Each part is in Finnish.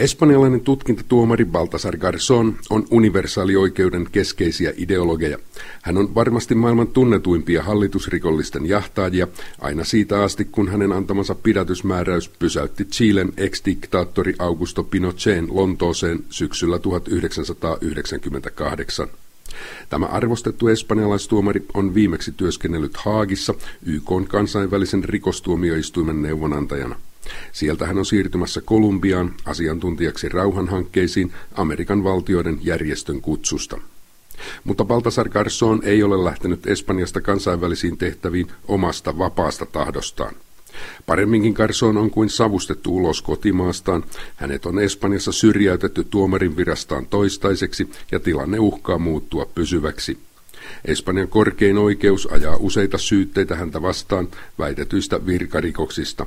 Espanjalainen tutkintatuomari Baltasar Garzón on universaalioikeuden keskeisiä ideologeja. Hän on varmasti maailman tunnetuimpia hallitusrikollisten jahtaajia aina siitä asti, kun hänen antamansa pidätysmääräys pysäytti Chilen ex-diktaattori Augusto Pinochetin Lontooseen syksyllä 1998. Tämä arvostettu espanjalaistuomari on viimeksi työskennellyt Haagissa YK kansainvälisen rikostuomioistuimen neuvonantajana. Sieltä hän on siirtymässä Kolumbiaan asiantuntijaksi rauhanhankkeisiin Amerikan valtioiden järjestön kutsusta. Mutta Baltasar Garzón ei ole lähtenyt Espanjasta kansainvälisiin tehtäviin omasta vapaasta tahdostaan. Paremminkin Garson on kuin savustettu ulos kotimaastaan. Hänet on Espanjassa syrjäytetty tuomarin virastaan toistaiseksi ja tilanne uhkaa muuttua pysyväksi. Espanjan korkein oikeus ajaa useita syytteitä häntä vastaan väitetyistä virkarikoksista.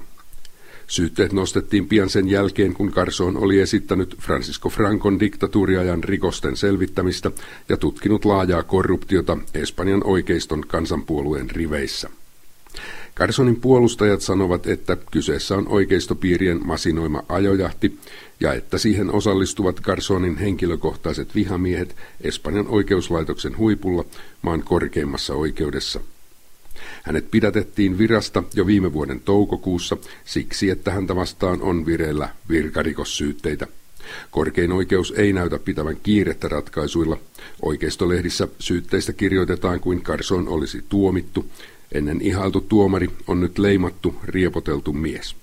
Syytteet nostettiin pian sen jälkeen, kun Carson oli esittänyt Francisco Francon diktatuuriajan rikosten selvittämistä ja tutkinut laajaa korruptiota Espanjan oikeiston kansanpuolueen riveissä. Carsonin puolustajat sanovat, että kyseessä on oikeistopiirien masinoima ajojahti ja että siihen osallistuvat Carsonin henkilökohtaiset vihamiehet Espanjan oikeuslaitoksen huipulla maan korkeimmassa oikeudessa – hänet pidätettiin virasta jo viime vuoden toukokuussa siksi, että häntä vastaan on vireillä virkarikossyytteitä. Korkein oikeus ei näytä pitävän kiirettä ratkaisuilla. Oikeistolehdissä syytteistä kirjoitetaan kuin Carson olisi tuomittu. Ennen ihailtu tuomari on nyt leimattu, riepoteltu mies.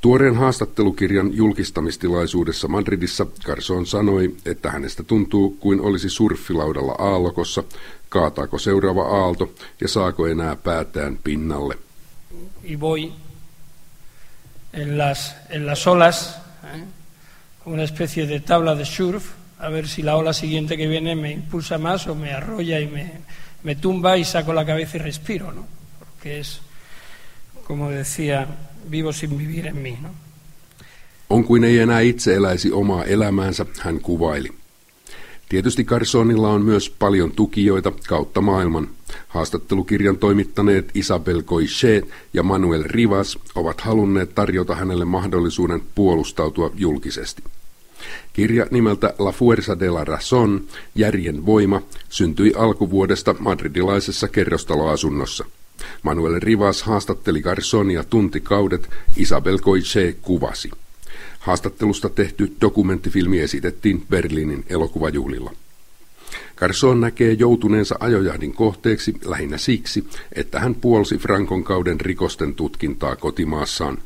Tuoreen haastattelukirjan julkistamistilaisuudessa Madridissa Carson sanoi, että hänestä tuntuu kuin olisi surffilaudalla aallokossa, kaataako seuraava aalto ja saako enää päätään pinnalle. Y voy en las, en las olas, ¿eh? una especie de tabla de surf, a ver si la ola siguiente que viene me impulsa más o me arrolla y me, me tumba y saco la cabeza y respiro, ¿no? Porque es, como decía vivo sin vivir en mí. No? On kuin ei enää itse eläisi omaa elämäänsä, hän kuvaili. Tietysti Carsonilla on myös paljon tukijoita kautta maailman. Haastattelukirjan toimittaneet Isabel Coichet ja Manuel Rivas ovat halunneet tarjota hänelle mahdollisuuden puolustautua julkisesti. Kirja nimeltä La Fuerza de la Razón, järjen voima, syntyi alkuvuodesta madridilaisessa kerrostaloasunnossa – Manuel Rivas haastatteli Garsonia tuntikaudet, Isabel Coiche kuvasi. Haastattelusta tehty dokumenttifilmi esitettiin Berliinin elokuvajuhlilla. Garson näkee joutuneensa ajojahdin kohteeksi lähinnä siksi, että hän puolsi Frankon kauden rikosten tutkintaa kotimaassaan.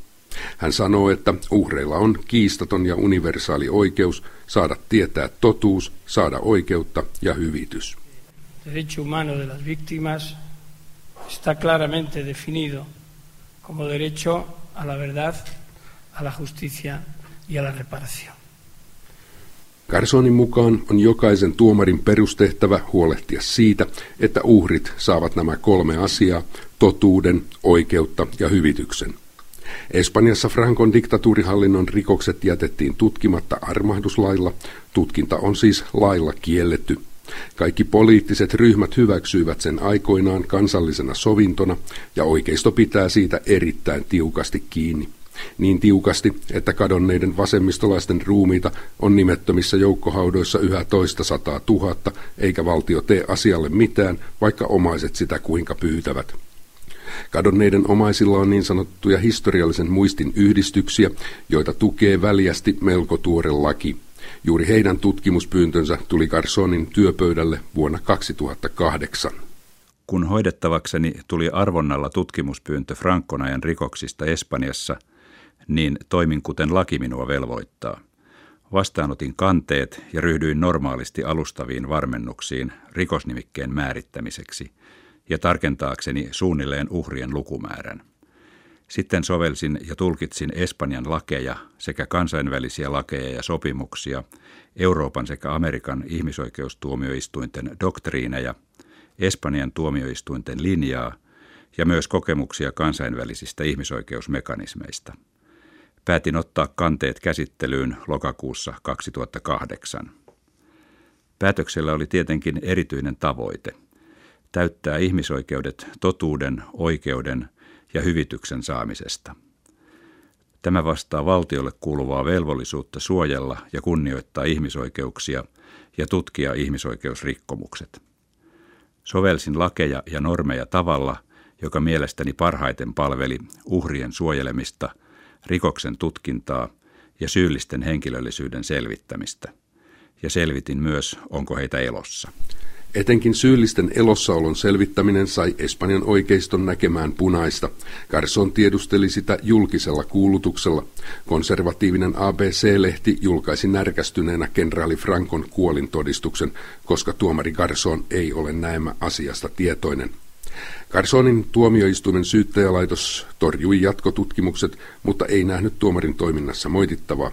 Hän sanoo, että uhreilla on kiistaton ja universaali oikeus saada tietää totuus, saada oikeutta ja hyvitys. Está claramente definido como derecho a la verdad, a la justicia y a la reparación. Garsonin mukaan on jokaisen tuomarin perustehtävä huolehtia siitä, että uhrit saavat nämä kolme asiaa, totuuden, oikeutta ja hyvityksen. Espanjassa Frankon diktatuurihallinnon rikokset jätettiin tutkimatta armahduslailla. Tutkinta on siis lailla kielletty kaikki poliittiset ryhmät hyväksyivät sen aikoinaan kansallisena sovintona ja oikeisto pitää siitä erittäin tiukasti kiinni. Niin tiukasti, että kadonneiden vasemmistolaisten ruumiita on nimettömissä joukkohaudoissa yhä toista sataa tuhatta, eikä valtio tee asialle mitään, vaikka omaiset sitä kuinka pyytävät. Kadonneiden omaisilla on niin sanottuja historiallisen muistin yhdistyksiä, joita tukee väljästi melko tuore laki – Juuri heidän tutkimuspyyntönsä tuli Garsonin työpöydälle vuonna 2008. Kun hoidettavakseni tuli arvonnalla tutkimuspyyntö Frankonajan rikoksista Espanjassa, niin toimin kuten laki minua velvoittaa. Vastaanotin kanteet ja ryhdyin normaalisti alustaviin varmennuksiin rikosnimikkeen määrittämiseksi ja tarkentaakseni suunnilleen uhrien lukumäärän. Sitten sovelsin ja tulkitsin Espanjan lakeja sekä kansainvälisiä lakeja ja sopimuksia, Euroopan sekä Amerikan ihmisoikeustuomioistuinten doktriineja, Espanjan tuomioistuinten linjaa ja myös kokemuksia kansainvälisistä ihmisoikeusmekanismeista. Päätin ottaa kanteet käsittelyyn lokakuussa 2008. Päätöksellä oli tietenkin erityinen tavoite – täyttää ihmisoikeudet totuuden, oikeuden – ja hyvityksen saamisesta. Tämä vastaa valtiolle kuuluvaa velvollisuutta suojella ja kunnioittaa ihmisoikeuksia ja tutkia ihmisoikeusrikkomukset. Sovelsin lakeja ja normeja tavalla, joka mielestäni parhaiten palveli uhrien suojelemista, rikoksen tutkintaa ja syyllisten henkilöllisyyden selvittämistä. Ja selvitin myös, onko heitä elossa. Etenkin syyllisten elossaolon selvittäminen sai Espanjan oikeiston näkemään punaista. Garson tiedusteli sitä julkisella kuulutuksella. Konservatiivinen ABC-lehti julkaisi närkästyneenä kenraali Frankon kuolintodistuksen, koska tuomari Garson ei ole näemä asiasta tietoinen. Garsonin tuomioistuimen syyttäjälaitos torjui jatkotutkimukset, mutta ei nähnyt tuomarin toiminnassa moitittavaa.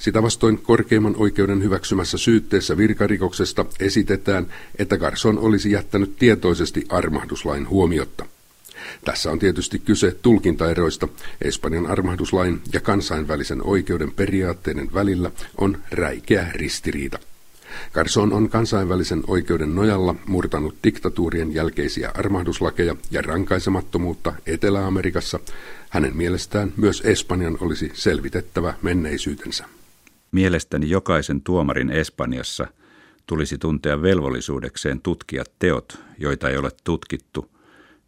Sitä vastoin korkeimman oikeuden hyväksymässä syytteessä virkarikoksesta esitetään, että Garson olisi jättänyt tietoisesti armahduslain huomiotta. Tässä on tietysti kyse tulkintaeroista. Espanjan armahduslain ja kansainvälisen oikeuden periaatteiden välillä on räikeä ristiriita. Garson on kansainvälisen oikeuden nojalla murtanut diktatuurien jälkeisiä armahduslakeja ja rankaisemattomuutta Etelä-Amerikassa. Hänen mielestään myös Espanjan olisi selvitettävä menneisyytensä. Mielestäni jokaisen tuomarin Espanjassa tulisi tuntea velvollisuudekseen tutkia teot, joita ei ole tutkittu,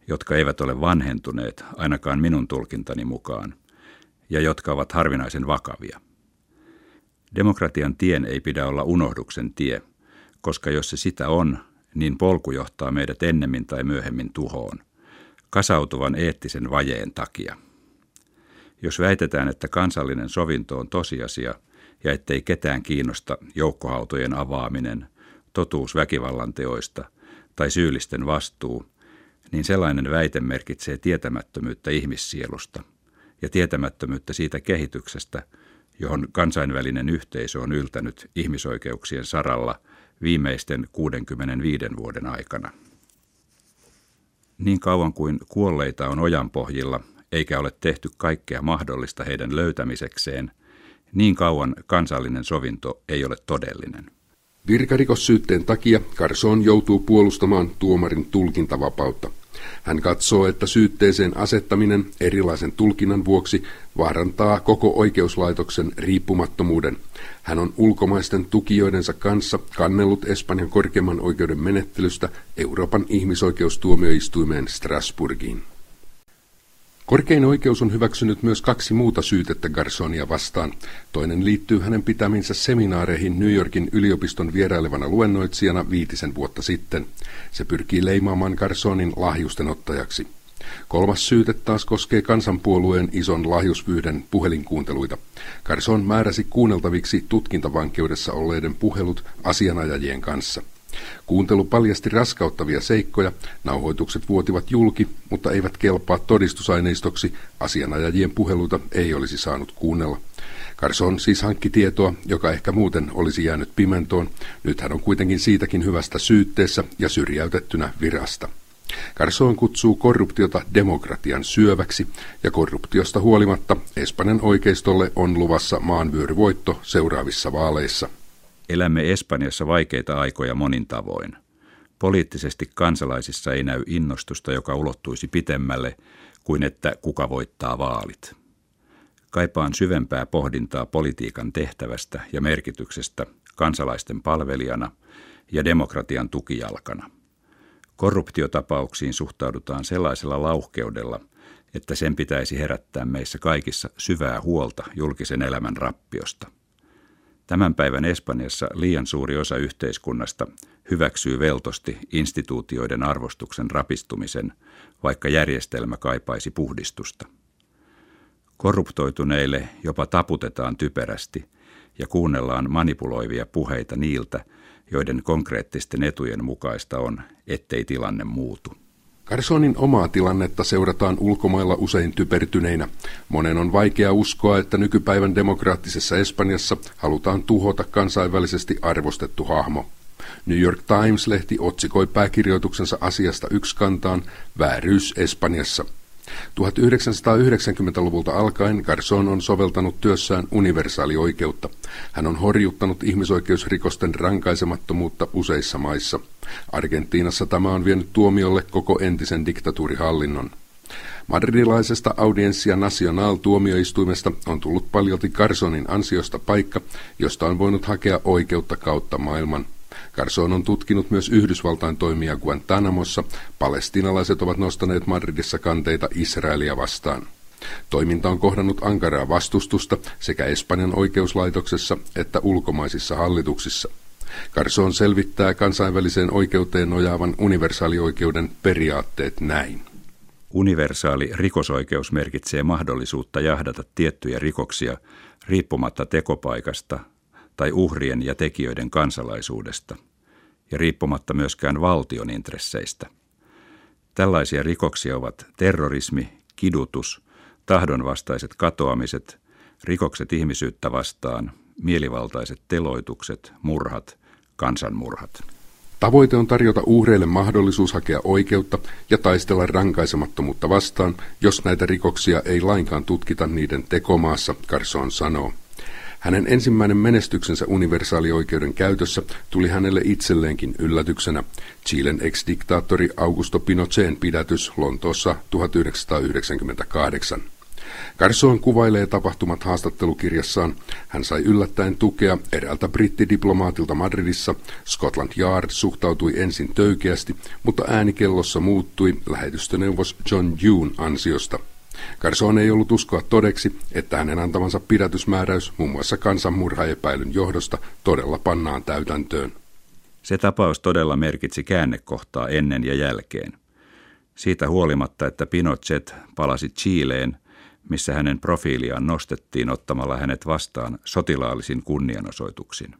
jotka eivät ole vanhentuneet ainakaan minun tulkintani mukaan, ja jotka ovat harvinaisen vakavia. Demokratian tien ei pidä olla unohduksen tie, koska jos se sitä on, niin polku johtaa meidät ennemmin tai myöhemmin tuhoon, kasautuvan eettisen vajeen takia. Jos väitetään, että kansallinen sovinto on tosiasia ja ettei ketään kiinnosta joukkohautojen avaaminen, totuus väkivallan teoista tai syyllisten vastuu, niin sellainen väite merkitsee tietämättömyyttä ihmissielusta ja tietämättömyyttä siitä kehityksestä, johon kansainvälinen yhteisö on yltänyt ihmisoikeuksien saralla viimeisten 65 vuoden aikana. Niin kauan kuin kuolleita on ojanpohjilla, eikä ole tehty kaikkea mahdollista heidän löytämisekseen, niin kauan kansallinen sovinto ei ole todellinen. Virkarikossyytteen takia Carson joutuu puolustamaan tuomarin tulkintavapautta – hän katsoo, että syytteeseen asettaminen erilaisen tulkinnan vuoksi vaarantaa koko oikeuslaitoksen riippumattomuuden. Hän on ulkomaisten tukijoidensa kanssa kannellut Espanjan korkeimman oikeuden menettelystä Euroopan ihmisoikeustuomioistuimeen Strasburgiin. Korkein oikeus on hyväksynyt myös kaksi muuta syytettä Garsonia vastaan. Toinen liittyy hänen pitäminsä seminaareihin New Yorkin yliopiston vierailevana luennoitsijana viitisen vuotta sitten. Se pyrkii leimaamaan Garsonin lahjusten ottajaksi. Kolmas syyte taas koskee kansanpuolueen ison lahjuspyyden puhelinkuunteluita. Garson määräsi kuunneltaviksi tutkintavankeudessa olleiden puhelut asianajajien kanssa. Kuuntelu paljasti raskauttavia seikkoja, nauhoitukset vuotivat julki, mutta eivät kelpaa todistusaineistoksi, asianajajien puheluita ei olisi saanut kuunnella. Carson siis hankki tietoa, joka ehkä muuten olisi jäänyt pimentoon. Nyt hän on kuitenkin siitäkin hyvästä syytteessä ja syrjäytettynä virasta. Carson kutsuu korruptiota demokratian syöväksi, ja korruptiosta huolimatta Espanjan oikeistolle on luvassa maanvyöryvoitto seuraavissa vaaleissa. Elämme Espanjassa vaikeita aikoja monin tavoin. Poliittisesti kansalaisissa ei näy innostusta, joka ulottuisi pitemmälle kuin että kuka voittaa vaalit. Kaipaan syvempää pohdintaa politiikan tehtävästä ja merkityksestä kansalaisten palvelijana ja demokratian tukijalkana. Korruptiotapauksiin suhtaudutaan sellaisella lauhkeudella, että sen pitäisi herättää meissä kaikissa syvää huolta julkisen elämän rappiosta – Tämän päivän Espanjassa liian suuri osa yhteiskunnasta hyväksyy veltosti instituutioiden arvostuksen rapistumisen, vaikka järjestelmä kaipaisi puhdistusta. Korruptoituneille jopa taputetaan typerästi ja kuunnellaan manipuloivia puheita niiltä, joiden konkreettisten etujen mukaista on, ettei tilanne muutu. Carsonin omaa tilannetta seurataan ulkomailla usein typertyneinä. Monen on vaikea uskoa, että nykypäivän demokraattisessa Espanjassa halutaan tuhota kansainvälisesti arvostettu hahmo. New York Times-lehti otsikoi pääkirjoituksensa asiasta yksi kantaan Vääryys Espanjassa – 1990-luvulta alkaen Garson on soveltanut työssään universaalioikeutta. Hän on horjuttanut ihmisoikeusrikosten rankaisemattomuutta useissa maissa. Argentiinassa tämä on vienyt tuomiolle koko entisen diktatuurihallinnon. Madridilaisesta Audiencia Nacional tuomioistuimesta on tullut paljolti Carsonin ansiosta paikka, josta on voinut hakea oikeutta kautta maailman. Carson on tutkinut myös Yhdysvaltain toimia Guantanamossa. Palestinalaiset ovat nostaneet Madridissa kanteita Israelia vastaan. Toiminta on kohdannut ankaraa vastustusta sekä Espanjan oikeuslaitoksessa että ulkomaisissa hallituksissa. Carson selvittää kansainväliseen oikeuteen nojaavan universaalioikeuden periaatteet näin. Universaali rikosoikeus merkitsee mahdollisuutta jahdata tiettyjä rikoksia riippumatta tekopaikasta tai uhrien ja tekijöiden kansalaisuudesta, ja riippumatta myöskään valtion intresseistä. Tällaisia rikoksia ovat terrorismi, kidutus, tahdonvastaiset katoamiset, rikokset ihmisyyttä vastaan, mielivaltaiset teloitukset, murhat, kansanmurhat. Tavoite on tarjota uhreille mahdollisuus hakea oikeutta ja taistella rankaisemattomuutta vastaan, jos näitä rikoksia ei lainkaan tutkita niiden tekomaassa, Carson sanoo. Hänen ensimmäinen menestyksensä universaalioikeuden käytössä tuli hänelle itselleenkin yllätyksenä. Chilen ex-diktaattori Augusto Pinochetin pidätys Lontoossa 1998. Garson kuvailee tapahtumat haastattelukirjassaan. Hän sai yllättäen tukea eräältä brittidiplomaatilta Madridissa. Scotland Yard suhtautui ensin töykeästi, mutta äänikellossa muuttui lähetystöneuvos John June ansiosta. Garson ei ollut uskoa todeksi, että hänen antamansa pidätysmääräys muun muassa kansanmurhaepäilyn johdosta todella pannaan täytäntöön. Se tapaus todella merkitsi käännekohtaa ennen ja jälkeen. Siitä huolimatta, että Pinochet palasi Chileen, missä hänen profiiliaan nostettiin ottamalla hänet vastaan sotilaallisin kunnianosoituksin.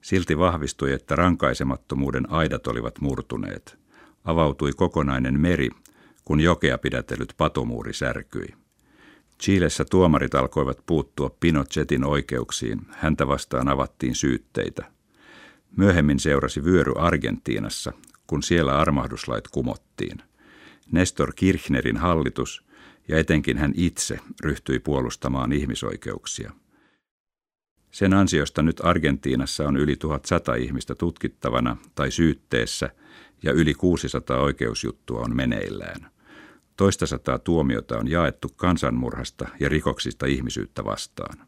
Silti vahvistui, että rankaisemattomuuden aidat olivat murtuneet. Avautui kokonainen meri, kun jokea pidätellyt patomuuri särkyi. Chiilessä tuomarit alkoivat puuttua Pinochetin oikeuksiin, häntä vastaan avattiin syytteitä. Myöhemmin seurasi vyöry Argentiinassa, kun siellä armahduslait kumottiin. Nestor Kirchnerin hallitus – ja etenkin hän itse ryhtyi puolustamaan ihmisoikeuksia. Sen ansiosta nyt Argentiinassa on yli 1100 ihmistä tutkittavana tai syytteessä ja yli 600 oikeusjuttua on meneillään. Toista sataa tuomiota on jaettu kansanmurhasta ja rikoksista ihmisyyttä vastaan.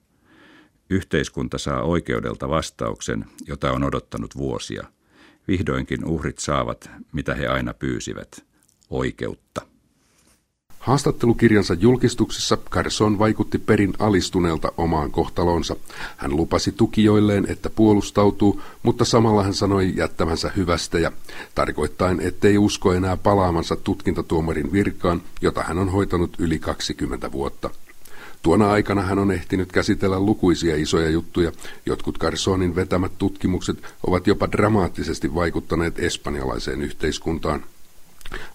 Yhteiskunta saa oikeudelta vastauksen, jota on odottanut vuosia. Vihdoinkin uhrit saavat, mitä he aina pyysivät, oikeutta. Haastattelukirjansa julkistuksessa Carson vaikutti perin alistuneelta omaan kohtalonsa. Hän lupasi tukijoilleen, että puolustautuu, mutta samalla hän sanoi jättävänsä hyvästejä, tarkoittain, ettei usko enää palaamansa tutkintatuomarin virkaan, jota hän on hoitanut yli 20 vuotta. Tuona aikana hän on ehtinyt käsitellä lukuisia isoja juttuja. Jotkut Carsonin vetämät tutkimukset ovat jopa dramaattisesti vaikuttaneet espanjalaiseen yhteiskuntaan.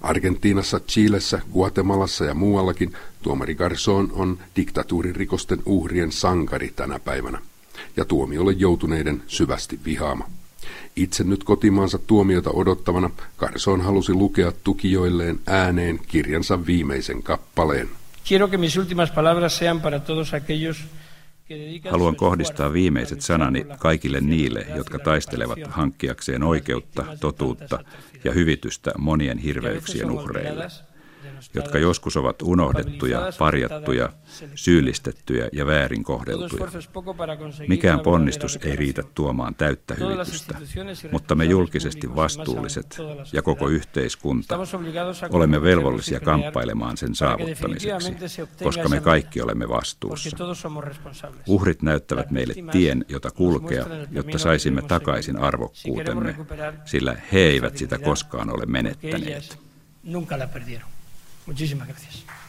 Argentiinassa, Chilessä, Guatemalassa ja muuallakin tuomari Garson on diktatuuririkosten uhrien sankari tänä päivänä ja tuomiolle joutuneiden syvästi vihaama. Itse nyt kotimaansa tuomiota odottavana Garson halusi lukea tukijoilleen ääneen kirjansa viimeisen kappaleen. Quiero que mis últimas palabras sean para todos aquellos Haluan kohdistaa viimeiset sanani kaikille niille, jotka taistelevat hankkiakseen oikeutta, totuutta ja hyvitystä monien hirveyksien uhreille jotka joskus ovat unohdettuja, parjattuja, syyllistettyjä ja väärin kohdeltuja. Mikään ponnistus ei riitä tuomaan täyttä hyvitystä, mutta me julkisesti vastuulliset ja koko yhteiskunta olemme velvollisia kamppailemaan sen saavuttamiseksi, koska me kaikki olemme vastuussa. Uhrit näyttävät meille tien, jota kulkea, jotta saisimme takaisin arvokkuutemme, sillä he eivät sitä koskaan ole menettäneet. Nunca la perdieron. もう十字曲げる選手。